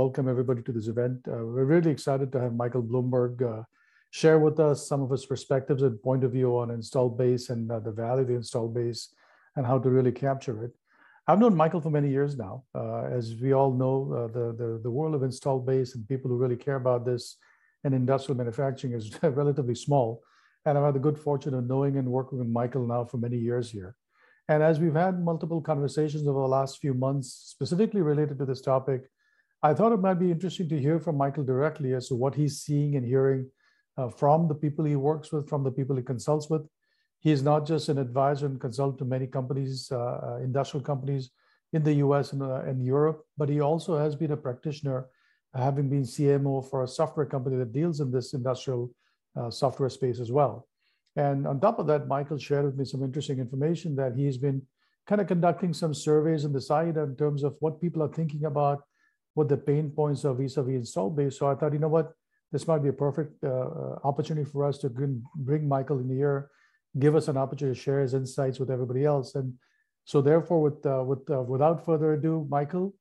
Welcome everybody to this event. Uh, we're really excited to have Michael Blumberg uh, share with us some of his perspectives and point of view on installed base and uh, the value of the installed base and how to really capture it. I've known Michael for many years now. Uh, as we all know, uh, the, the, the world of installed base and people who really care about this and industrial manufacturing is relatively small. And I've had the good fortune of knowing and working with Michael now for many years here. And as we've had multiple conversations over the last few months, specifically related to this topic, I thought it might be interesting to hear from Michael directly as to what he's seeing and hearing uh, from the people he works with, from the people he consults with. He's not just an advisor and consultant to many companies, uh, uh industrial companies in the US and, uh, and Europe, but he also has been a practitioner, having been CMO for a software company that deals in this industrial software space as well. And on top of that, Michael shared with me some interesting information that he's been kind of conducting some surveys on the side in terms of what people are thinking about, what the pain points are vis-a-vis install base. So I thought, you know what, this might be a perfect uh, uh opportunity for us to bring Michael in here, give us an opportunity to share his insights with everybody else. And so therefore, with, uh, with, uh, without further ado, Michael,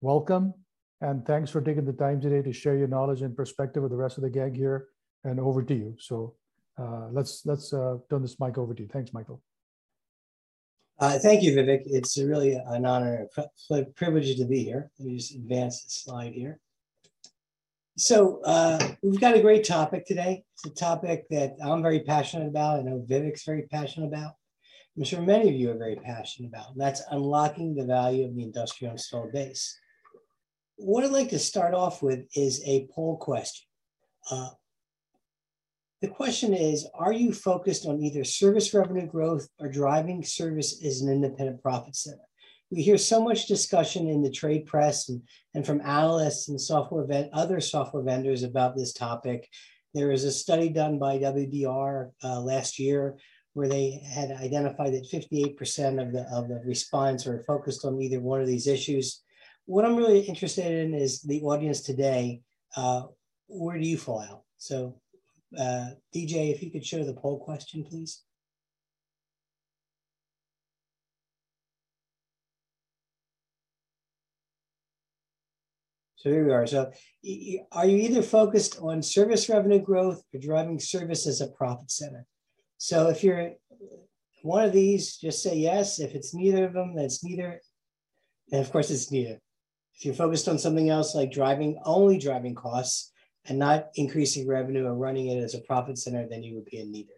welcome. And thanks for taking the time today to share your knowledge and perspective with the rest of the gang here and over to you. So uh, let's, let's uh, turn this mic over to you. Thanks, Michael. Uh, thank you, Vivek. It's really an honor and a privilege to be here. Let me just advance the slide here. So uh, we've got a great topic today. It's a topic that I'm very passionate about. I know Vivek's very passionate about. I'm sure many of you are very passionate about, and that's unlocking the value of the industrial installed base. What I'd like to start off with is a poll question. The question is, are you focused on either service revenue growth or driving service as an independent profit center? We hear so much discussion in the trade press and, and from analysts and software other software vendors about this topic. There was a study done by WDR uh, last year where they had identified that 58% of the, of the respondents are focused on either one of these issues. What I'm really interested in is the audience today. Uh, where do you fall out? So uh, DJ, if you could show the poll question, please. So here we are. So are you either focused on service revenue growth or driving service as a profit center? So if you're one of these, just say yes. If it's neither of them, then it's neither. And of course, it's neither. If you're focused on something else like driving, only driving costs, and not increasing revenue or running it as a profit center, then you would be in neither.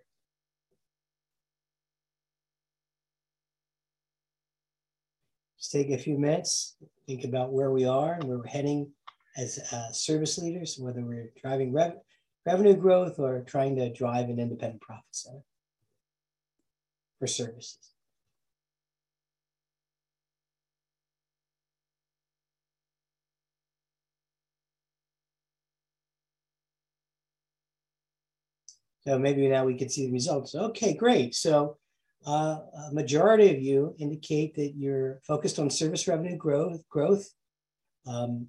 Just take a few minutes, think about where we are and where we're heading as uh, service leaders, whether we're driving rev revenue growth or trying to drive an independent profit center for services. So maybe now we can see the results. Okay, great. So uh, a majority of you indicate that you're focused on service revenue growth. Growth. Um,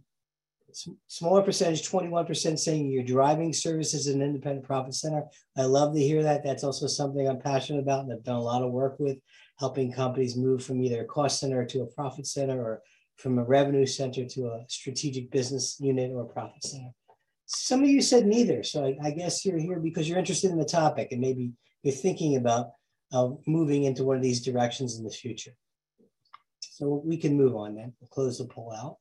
smaller percentage, 21% saying you're driving services an independent profit center. I love to hear that. That's also something I'm passionate about and I've done a lot of work with, helping companies move from either a cost center to a profit center or from a revenue center to a strategic business unit or a profit center. Some of you said neither. So I, I, guess you're here because you're interested in the topic and maybe you're thinking about uh, moving into one of these directions in the future. So we can move on then. We'll close the poll out.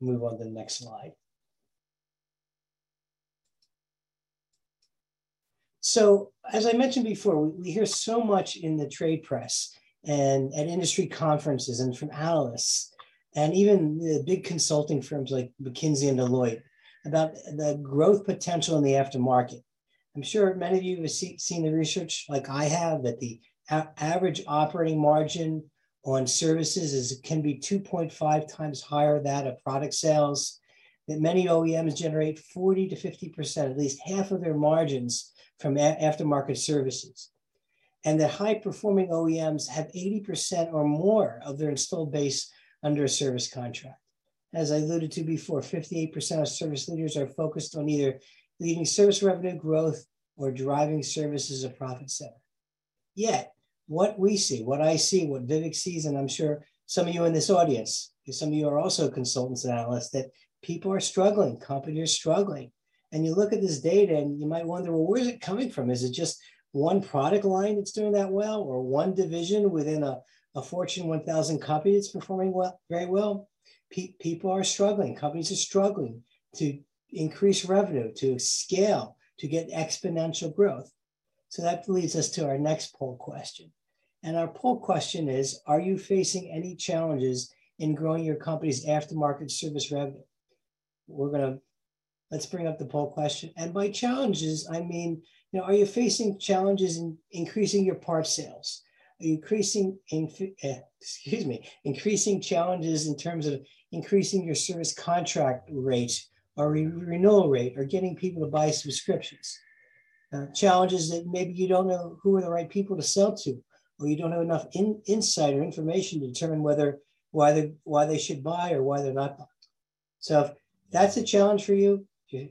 Move on to the next slide. So as I mentioned before, we, we hear so much in the trade press and at industry conferences and from analysts and even the big consulting firms like McKinsey and Deloitte about the growth potential in the aftermarket. I'm sure many of you have see, seen the research like I have that the average operating margin on services is can be 2.5 times higher that of product sales that many OEMs generate 40 to 50%, at least half of their margins from aftermarket services. And that high performing OEMs have 80% or more of their installed base under a service contract. As I alluded to before, 58% of service leaders are focused on either leading service revenue growth or driving service as a profit center. Yet, what we see, what I see, what Vivek sees, and I'm sure some of you in this audience, some of you are also consultants and analysts, that people are struggling, companies are struggling. And you look at this data and you might wonder, well, where's it coming from? Is it just one product line that's doing that well, or one division within a, a Fortune 1000 company that's performing well, very well? Pe- people are struggling, companies are struggling to increase revenue, to scale, to get exponential growth. So that leads us to our next poll question. And our poll question is Are you facing any challenges in growing your company's aftermarket service revenue? We're to let's bring up the poll question. And by challenges, I mean, you know, are you facing challenges in increasing your part sales? Are you increasing, in, uh, excuse me, increasing challenges in terms of increasing your service contract rate or re renewal rate or getting people to buy subscriptions? Uh, challenges that maybe you don't know who are the right people to sell to, or you don't have enough in, insight or information to determine whether why they why they should buy or why they're not buying. So if that's a challenge for you, if you,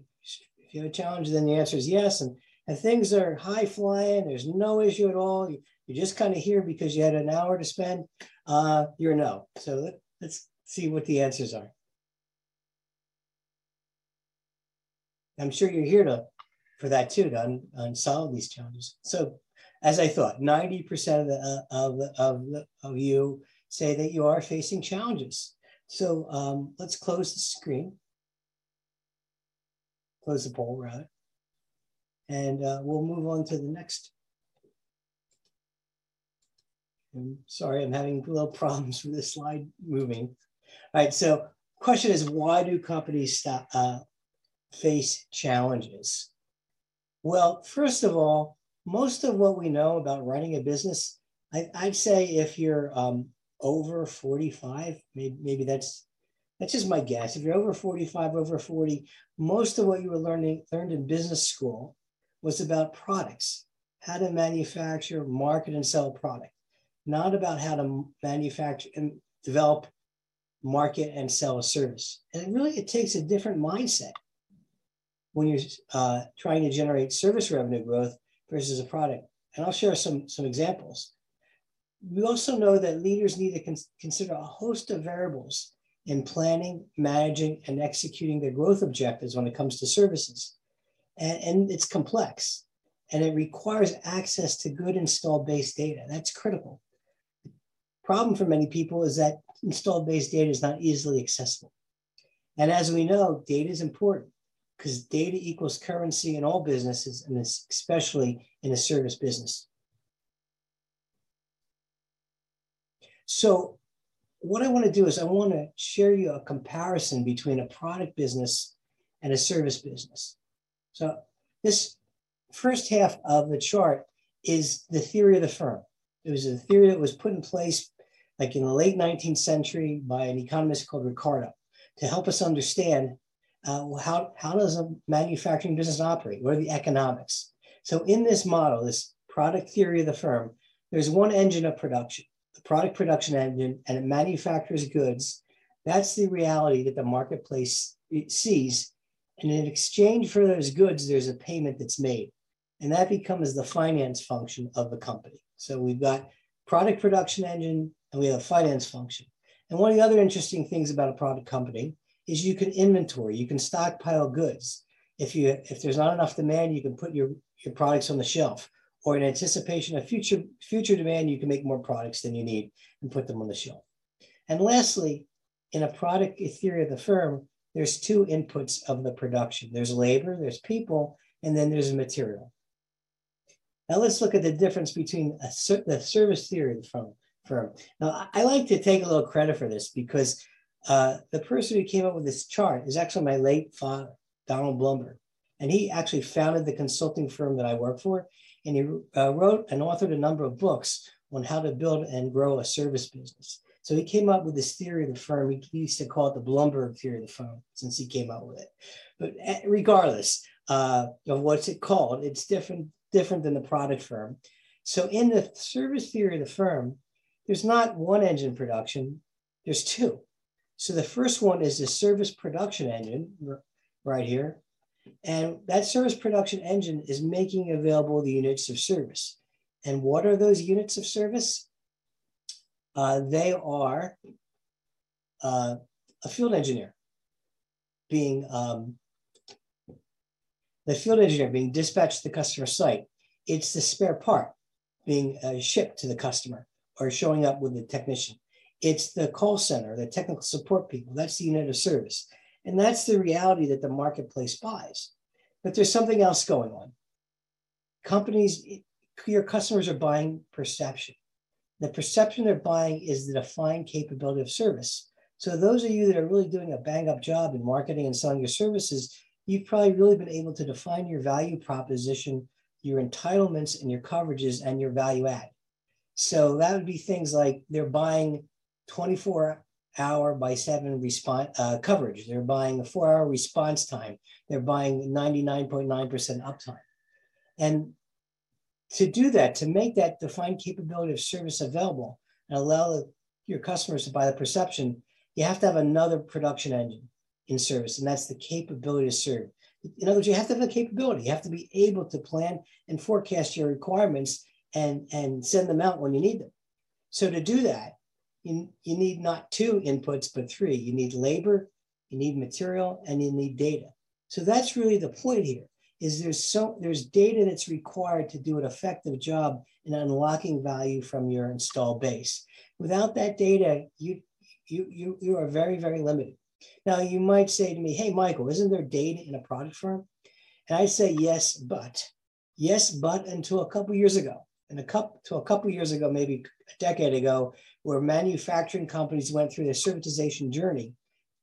if you have a challenge, then the answer is yes. And and things are high flying, there's no issue at all. You, you're just kind of here because you had an hour to spend. Uh, you're no. So let, let's see what the answers are. I'm sure you're here to for that too to un, unsolve these challenges. So, as I thought, 90% of the uh, of of, of you say that you are facing challenges. So um, let's close the screen, close the poll rather, and uh, we'll move on to the next. I'm sorry, I'm having a little problems with this slide moving. All right, so question is, why do companies stop, uh, face challenges? Well, first of all, most of what we know about running a business, I, would say if you're um, over 45, maybe, maybe that's that's just my guess. If you're over 45, over 40, most of what you were learning learned in business school was about products, how to manufacture, market, and sell a product, not about how to manufacture and develop, market, and sell a service. And it really it takes a different mindset when you're uh, trying to generate service revenue growth versus a product. And I'll share some, some examples. We also know that leaders need to con consider a host of variables in planning, managing, and executing their growth objectives when it comes to services. And, and it's complex and it requires access to good installed base data. That's critical. Problem for many people is that installed base data is not easily accessible. And as we know, data is important because data equals currency in all businesses, and especially in a service business. So what I want to do is I want to share you a comparison between a product business and a service business. So this first half of the chart is the theory of the firm. It was a theory that was put in place like in the late 19th century by an economist called Ricardo to help us understand uh, how, how does a manufacturing business operate? What are the economics? So in this model, this product theory of the firm, there's one engine of production, the product production engine, and it manufactures goods. That's the reality that the marketplace sees. And in exchange for those goods, there's a payment that's made. And that becomes the finance function of the company. So we've got product production engine and we have a finance function. And one of the other interesting things about a product company is you can inventory, you can stockpile goods. If you if there's not enough demand, you can put your, your products on the shelf. Or in anticipation of future future demand, you can make more products than you need and put them on the shelf. And lastly, in a product theory of the firm, there's two inputs of the production. There's labor, there's people, and then there's material. Now let's look at the difference between a, the service theory of the firm. Now I like to take a little credit for this because uh, the person who came up with this chart is actually my late father, Donald Blumberg. And he actually founded the consulting firm that I work for. And he uh, wrote and authored a number of books on how to build and grow a service business. So he came up with this theory of the firm. He used to call it the Blumberg theory of the firm since he came up with it. But eh, regardless uh, of what's it called, it's different, different than the product firm. So in the service theory of the firm, there's not one engine production, there's two. So the first one is the service production engine right here. And that service production engine is making available the units of service. And what are those units of service? Uh, they are uh, a field engineer being um, the field engineer being dispatched to the customer site. It's the spare part being uh, shipped to the customer or showing up with the technician. It's the call center, the technical support people. That's the unit of service. And that's the reality that the marketplace buys. But there's something else going on. Companies, your customers are buying perception. The perception they're buying is the defined capability of service. So those of you that are really doing a bang up job in marketing and selling your services, you've probably really been able to define your value proposition, your entitlements and your coverages and your value add. So that would be things like they're buying 24 hour by seven response uh, coverage. They're buying a four hour response time. They're buying 99.9% uptime. And to do that, to make that defined capability of service available and allow your customers to buy the perception, you have to have another production engine in service, and that's the capability to serve. In other words, you have to have the capability. You have to be able to plan and forecast your requirements and, and send them out when you need them. So to do that, you, you need not two inputs, but three. You need labor, you need material, and you need data. So that's really the point here is there's so there's data that's required to do an effective job in unlocking value from your install base. Without that data, you you you you are very very limited. Now you might say to me, "Hey Michael, isn't there data in a product firm?" And I say yes, but yes, but until a couple years ago, and a couple to a couple years ago, maybe a decade ago, where manufacturing companies went through their servitization journey,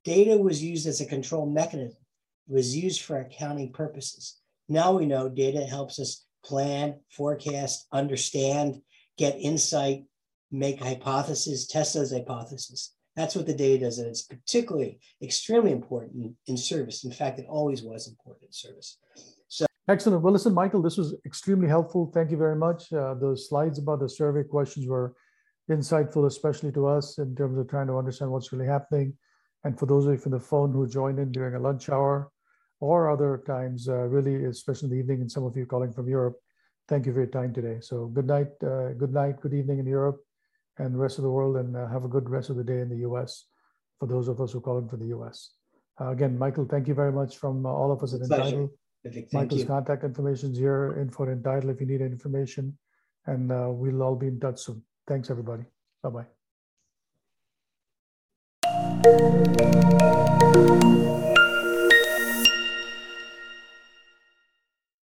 data was used as a control mechanism. It was used for accounting purposes. Now we know data helps us plan, forecast, understand, get insight, make hypotheses, test those hypotheses. That's what the data does. And it's particularly extremely important in, service. In fact, it always was important in service. Excellent. Well, listen, Michael, this was extremely helpful. Thank you very much. Uh, those slides about the survey questions were insightful, especially to us in terms of trying to understand what's really happening. And for those of you from the phone who joined in during a lunch hour, or other times, uh, really, especially in the evening, and some of you calling from Europe. Thank you for your time today. So good night, uh, good night, good evening in Europe and the rest of the world, and uh, have a good rest of the day in the US for those of us who call in from the US. Uh, again, Michael, thank you very much from uh, all of us at Thank Michael's you. contact information is here, info at Entytle if you need information, and uh, we'll all be in touch soon. Thanks, everybody. Bye-bye.